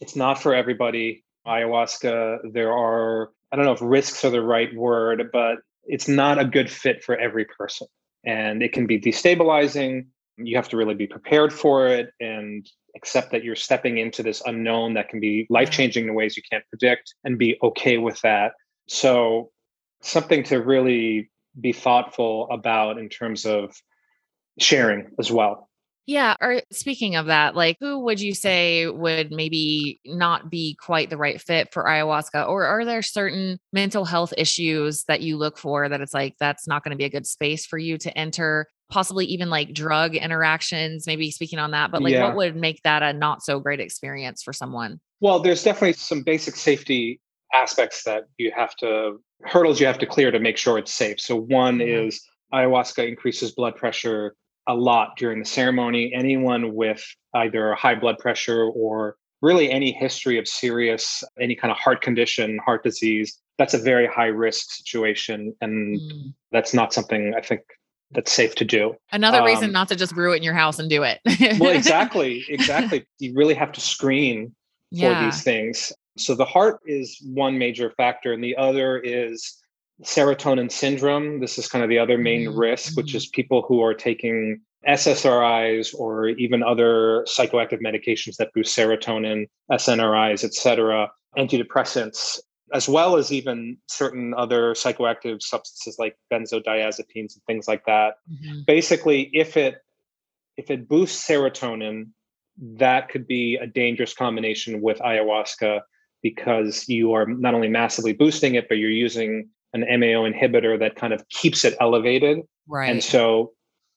it's not for everybody. Ayahuasca, there are, I don't know if risks are the right word, but it's not a good fit for every person. And it can be destabilizing. You have to really be prepared for it. And accept that you're stepping into this unknown that can be life changing in ways you can't predict and be okay with that. So, something to really be thoughtful about in terms of sharing as well.
Yeah. Or speaking of that, like who would you say would maybe not be quite the right fit for ayahuasca? Or are there certain mental health issues that you look for that it's like that's not going to be a good space for you to enter? Possibly even like drug interactions, maybe speaking on that, but like yeah. what would make that a not so great experience for someone?
Well, there's definitely some basic safety aspects that you have to hurdles you have to clear to make sure it's safe. So one mm-hmm. is ayahuasca increases blood pressure a lot during the ceremony. Anyone with either high blood pressure or really any history of serious any kind of heart condition, heart disease, that's a very high risk situation and mm. that's not something I think that's safe to do.
Another um, reason not to just brew it in your house and do it.
well, <laughs> exactly, exactly. You really have to screen for yeah. these things. So the heart is one major factor, and the other is serotonin syndrome. This is kind of the other main mm-hmm. risk, which is people who are taking SSRIs or even other psychoactive medications that boost serotonin, SNRIs, etc., antidepressants as well as even certain other psychoactive substances like benzodiazepines and things like that. Mm-hmm. Basically, if it if it boosts serotonin, that could be a dangerous combination with ayahuasca because you are not only massively boosting it, but you're using an MAO inhibitor that kind of keeps it elevated.
Right.
And so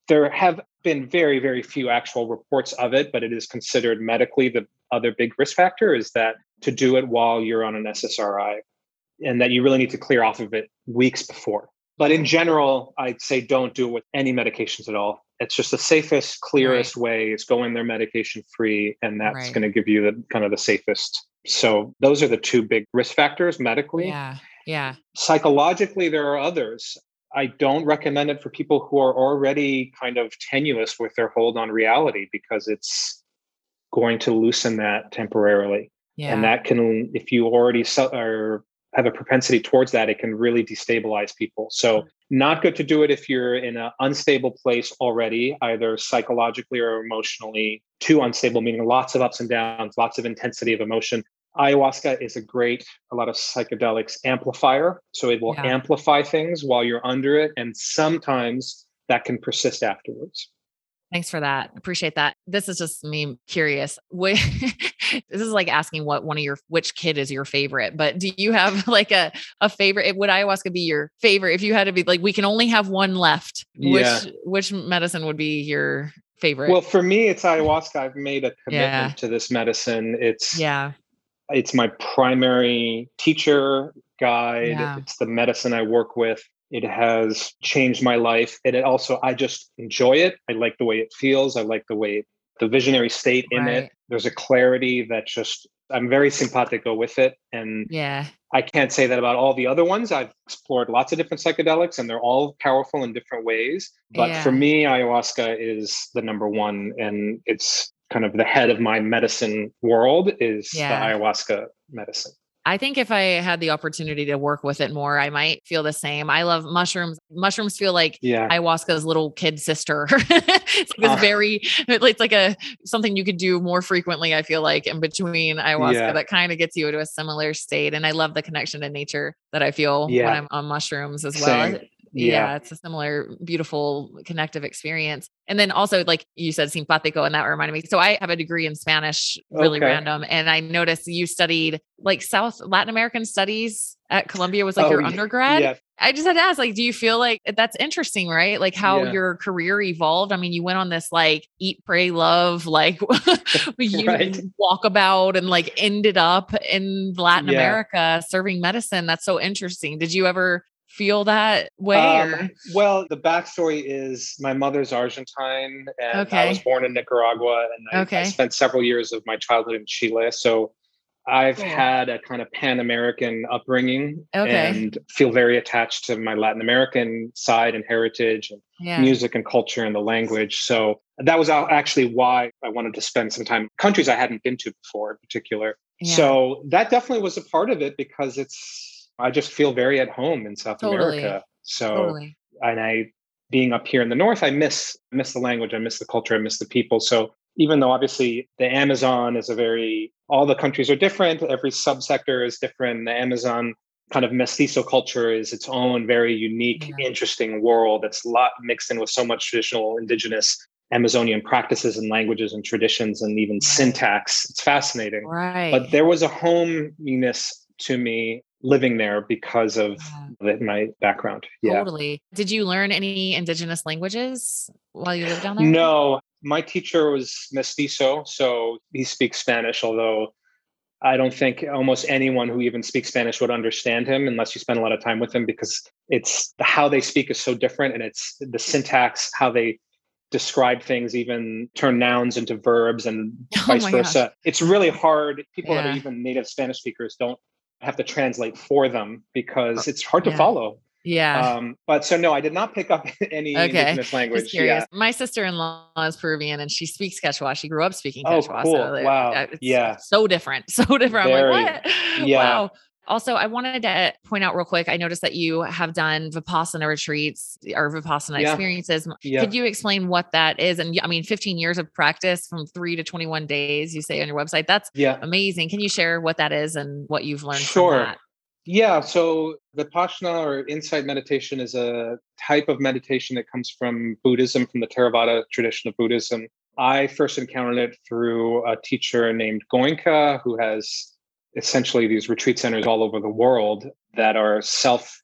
there have been very, very few actual reports of it, but it is considered medically the other big risk factor is that to do it while you're on an SSRI and that you really need to clear off of it weeks before. But in general, I'd say don't do it with any medications at all. It's just the safest, clearest right. way is go in there medication free, and that's right. going to give you the kind of the safest. So those are the two big risk factors medically.
Yeah. Yeah.
Psychologically, there are others. I don't recommend it for people who are already kind of tenuous with their hold on reality because it's going to loosen that temporarily.
Yeah.
And that can, if you already are have a propensity towards that, it can really destabilize people. So, not good to do it if you're in an unstable place already, either psychologically or emotionally. Too unstable, meaning lots of ups and downs, lots of intensity of emotion. Ayahuasca is a great, a lot of psychedelics amplifier. So, it will yeah. amplify things while you're under it. And sometimes that can persist afterwards.
Thanks for that. Appreciate that. This is just me curious. <laughs> this is like asking what one of your which kid is your favorite, but do you have <laughs> like a a favorite? Would ayahuasca be your favorite if you had to be like we can only have one left? Yeah. Which which medicine would be your favorite?
Well, for me it's ayahuasca. I've made a commitment yeah. to this medicine. It's
Yeah.
It's my primary teacher, guide. Yeah. It's the medicine I work with. It has changed my life. And it also, I just enjoy it. I like the way it feels. I like the way the visionary state in right. it. There's a clarity that just, I'm very simpatico with it. And
yeah,
I can't say that about all the other ones. I've explored lots of different psychedelics and they're all powerful in different ways. But yeah. for me, ayahuasca is the number one. And it's kind of the head of my medicine world is yeah. the ayahuasca medicine.
I think if I had the opportunity to work with it more, I might feel the same. I love mushrooms. Mushrooms feel like yeah. ayahuasca's little kid sister. <laughs> it's like uh, very, it's like a something you could do more frequently. I feel like in between ayahuasca yeah. that kind of gets you into a similar state. And I love the connection to nature that I feel yeah. when I'm on mushrooms as well. Same yeah. yeah. it's a similar beautiful connective experience and then also like you said simpatico and that reminded me so i have a degree in spanish really okay. random and i noticed you studied like south latin american studies at columbia was like oh, your undergrad yeah. i just had to ask like do you feel like that's interesting right like how yeah. your career evolved i mean you went on this like eat pray love like <laughs> <laughs> you right. walk about and like ended up in latin america serving medicine that's so interesting did you ever feel that way? Um,
well, the backstory is my mother's Argentine, and okay. I was born in Nicaragua, and I, okay. I, spent several years of my childhood in Chile. So I've cool. had a kind of Pan American upbringing okay. and feel very attached to my Latin American side and heritage and yeah. music and culture and the language. So that was actually why I wanted to spend some time countries I hadn't been to before in particular. Yeah. So that definitely was a part of it because it's I just feel very at home in South totally. America. So, totally. and I, being up here in the north, I miss miss the language, I miss the culture, I miss the people. So even though obviously the Amazon is a very all the countries are different, every subsector is different. The Amazon kind of mestizo culture is its own very unique, yeah. interesting world that's a lot mixed in with so much traditional indigenous Amazonian practices and languages and traditions and even syntax. It's fascinating.
Right.
But there was a homeness to me living there because of yeah. my background. Yeah.
Totally. Did you learn any indigenous languages while you lived down there?
No. My teacher was mestizo, so he speaks Spanish, although I don't think almost anyone who even speaks Spanish would understand him unless you spend a lot of time with him because it's how they speak is so different and it's the syntax, how they describe things, even turn nouns into verbs and <laughs> oh vice versa. Gosh. It's really hard. People yeah. that are even native Spanish speakers don't have to translate for them because it's hard to
yeah.
follow.
Yeah.
Um, but so no, I did not pick up <laughs> any okay. indigenous language. Yeah.
My sister-in-law is Peruvian and she speaks Quechua. She grew up speaking oh, Quechua.
Oh, cool. So wow.
yeah. So different. <laughs> So different. Very, I'm like, what? <laughs> Yeah. Wow. Also, I wanted to point out real quick. I noticed that you have done Vipassana retreats or Vipassana yeah. experiences. Yeah. Could you explain what that is? And I mean, 15 years of practice from three to 21 days, you say on your website. That's yeah. amazing. Can you share what that is and what you've learned sure.
Yeah, so Vipassana or insight meditation is a type of meditation that comes from Buddhism, from the Theravada tradition of Buddhism. I first encountered it through a teacher named Goenka, who has essentially these retreat centers all over the world that are self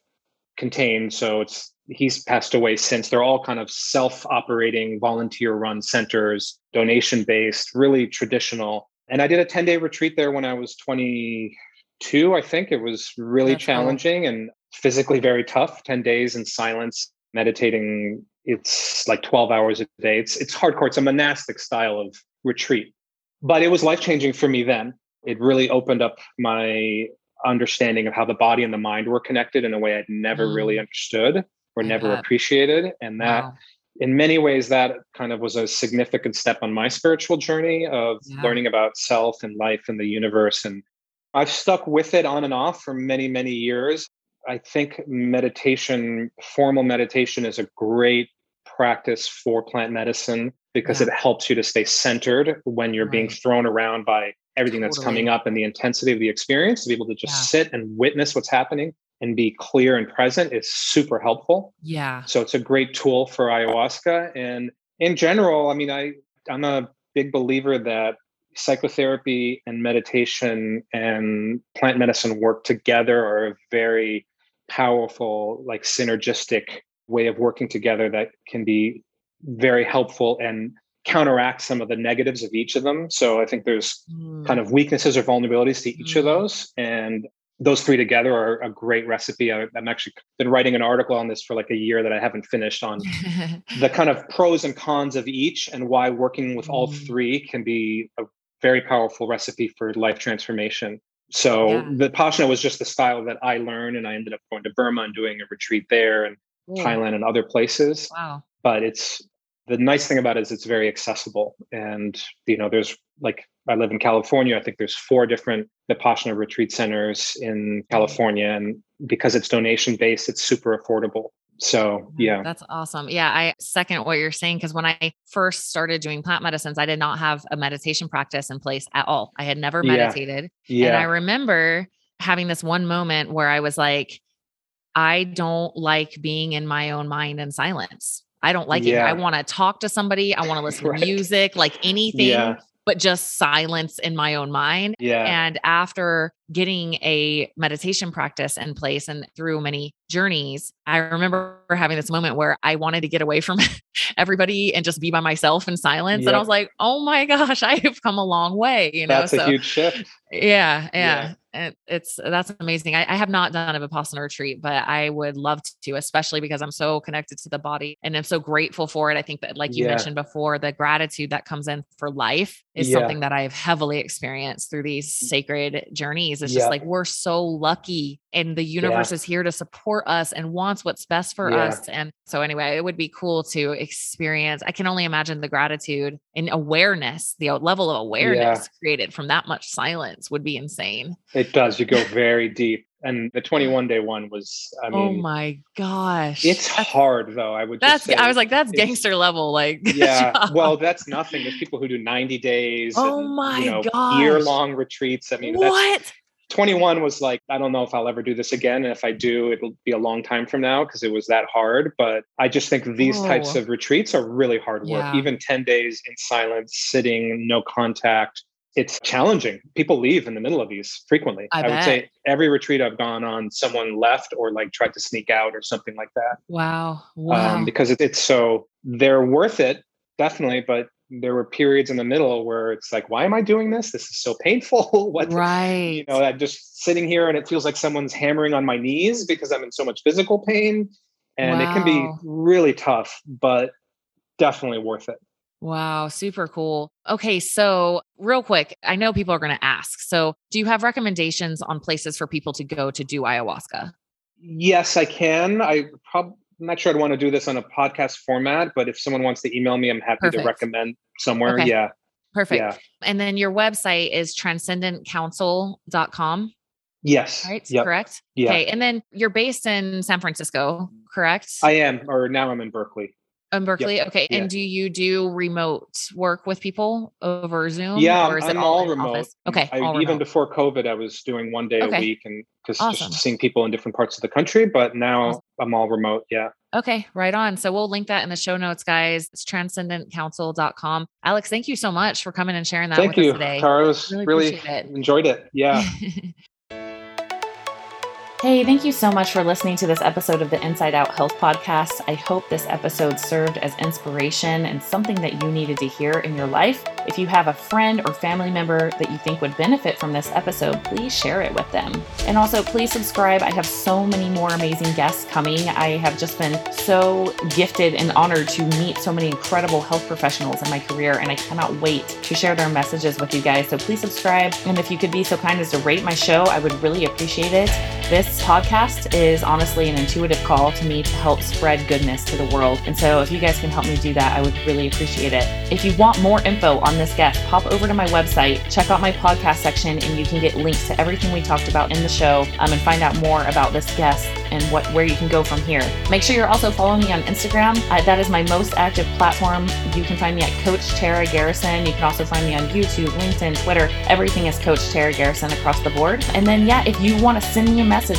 contained. So it's he's passed away since. They're all kind of self operating, volunteer run centers, donation based, really traditional. And I did a 10 day retreat there when I was 22, I think. It was really That's challenging cool. and physically very tough 10 days in silence, meditating. It's like 12 hours a day. It's, it's hardcore. It's a monastic style of retreat. But it was life changing for me then it really opened up my understanding of how the body and the mind were connected in a way I'd never mm. really understood or I never bet. appreciated. And that, wow. in many ways, that kind of was a significant step on my spiritual journey of yeah. learning about self and life and the universe. And I've stuck with it on and off for many, many years. I think meditation, formal meditation, is a great practice for plant medicine because yeah. it helps you to stay centered when you're right. being thrown around by everything totally. that's coming up and the intensity of the experience to be able to just yeah. sit and witness what's happening and be clear and present is super helpful.
Yeah.
So it's a great tool for ayahuasca. And in general, I mean, I I'm a big believer that psychotherapy and meditation and plant medicine work together are a very powerful, like synergistic way of working together that can be very helpful and counteract some of the negatives of each of them. So I think there's mm. kind of weaknesses or vulnerabilities to each mm. of those. And those three together are a great recipe. I, am actually been writing an article on this for like a year that I haven't finished on <laughs> the kind of pros and cons of each and why working with mm. all three can be a very powerful recipe for life transformation. So yeah. the Vipassana was just the style that I learned, and I ended up going to Burma and doing a retreat there, and Thailand and other places.
Wow!
But it's the nice thing about it is it's very accessible, and you know, there's like I live in California. I think there's four different Vipassana retreat centers in mm. California, and because it's donation based, it's super affordable. So, mm, yeah.
That's awesome. Yeah, I second what you're saying because when I first started doing plant medicines, I did not have a meditation practice in place at all. I had never meditated. Yeah. yeah. And I remember having this one moment where I was like, I don't like being in my own mind in silence. I don't like yeah. it. I want to talk to somebody. I want to listen right. to music, like anything. Yeah but just silence in my own mind.
Yeah.
And after getting a meditation practice in place and through many journeys, I remember having this moment where I wanted to get away from <laughs> everybody and just be by myself in silence. Yep. And I was like, oh my gosh, <laughs> I have come a long way. You know,
that's so, a huge shift.
Yeah. Yeah. yeah. it's that's amazing. I, I, have not done a Vipassana retreat, but I would love to, especially because I'm so connected to the body and I'm so grateful for it. I think that, like you yeah. mentioned before, the gratitude that comes in for life is yeah. something that I've heavily experienced through these mm. sacred journeys. It's just like we're so lucky and the universe is here to support us and wants what's best for us. And so, anyway, it would be cool to experience. I can only imagine the gratitude and awareness, the uh, level of awareness created from that much silence would be insane.
It does. You go very deep. And the 21 day one was, I oh
mean, oh my gosh.
It's that's, hard though. I would
that's, I was like, that's gangster level. Like, <laughs>
yeah. Well, that's nothing. There's people who do 90 days.
Oh and, my you know.
Year long retreats. I mean,
what?
21 was like, I don't know if I'll ever do this again. And if I do, it'll be a long time from now because it was that hard. But I just think these oh. types of retreats are really hard work. Yeah. Even 10 days in silence, sitting, no contact. It's challenging. People leave in the middle of these frequently. I, I would say every retreat I've gone on, someone left or like tried to sneak out or something like that.
Wow. Um, wow.
Um, because it, it's so, they're worth it, definitely. But there were periods in the middle where it's like, why am I doing this? This is so painful. <laughs> what,
right.
You know, I'm just sitting here and it feels like someone's hammering on my knees because I'm in so much physical pain. And wow. it can be really tough, but definitely worth it.
Wow, super cool. Okay, so real quick, I know people are going to ask. So, do you have recommendations on places for people to go to do ayahuasca?
Yes, I can. I probably I'm not sure I'd want to do this on a podcast format, but if someone wants to email me, I'm happy Perfect. to recommend somewhere. Okay. Yeah.
Perfect. Yeah. And then your website is transcendentcouncil.com.
Yes.
Right. Yep. Correct.
Yeah.
Okay. And then you're based in San Francisco, correct?
I am, or now I'm in Berkeley.
In Berkeley. Yep. Okay. Yeah. And do you do remote work with people over Zoom?
Yeah, or is I'm it all, all remote.
Office? Okay.
I,
even
remote. before COVID, I was doing one day okay. a week and just, awesome. just seeing people in different parts of the country. But now awesome. I'm all remote. Yeah.
Okay, right on. So we'll link that in the show notes, guys. It's transcendentcouncil.com. Alex, thank you so much for coming and sharing that
thank
with
you.
us today.
Tara, really, really it. enjoyed it. Yeah. <laughs>
Hey, thank you so much for listening to this episode of the Inside Out Health Podcast. I hope this episode served as inspiration and something that you needed to hear in your life. If you have a friend or family member that you think would benefit from this episode, please share it with them. And also, please subscribe. I have so many more amazing guests coming. I have just been so gifted and honored to meet so many incredible health professionals in my career, and I cannot wait to share their messages with you guys. So please subscribe. And if you could be so kind as to rate my show, I would really appreciate it. This podcast is honestly an intuitive call to me to help spread goodness to the world. And so if you guys can help me do that, I would really appreciate it. If you want more info on this guest, pop over to my website, check out my podcast section, and you can get links to everything we talked about in the show um, and find out more about this guest and what where you can go from here. Make sure you're also following me on Instagram. Uh, that is my most active platform. You can find me at Coach Tara Garrison. You can also find me on YouTube, LinkedIn, Twitter. Everything is Coach Tara Garrison across the board. And then, yeah, if you want to send me a message,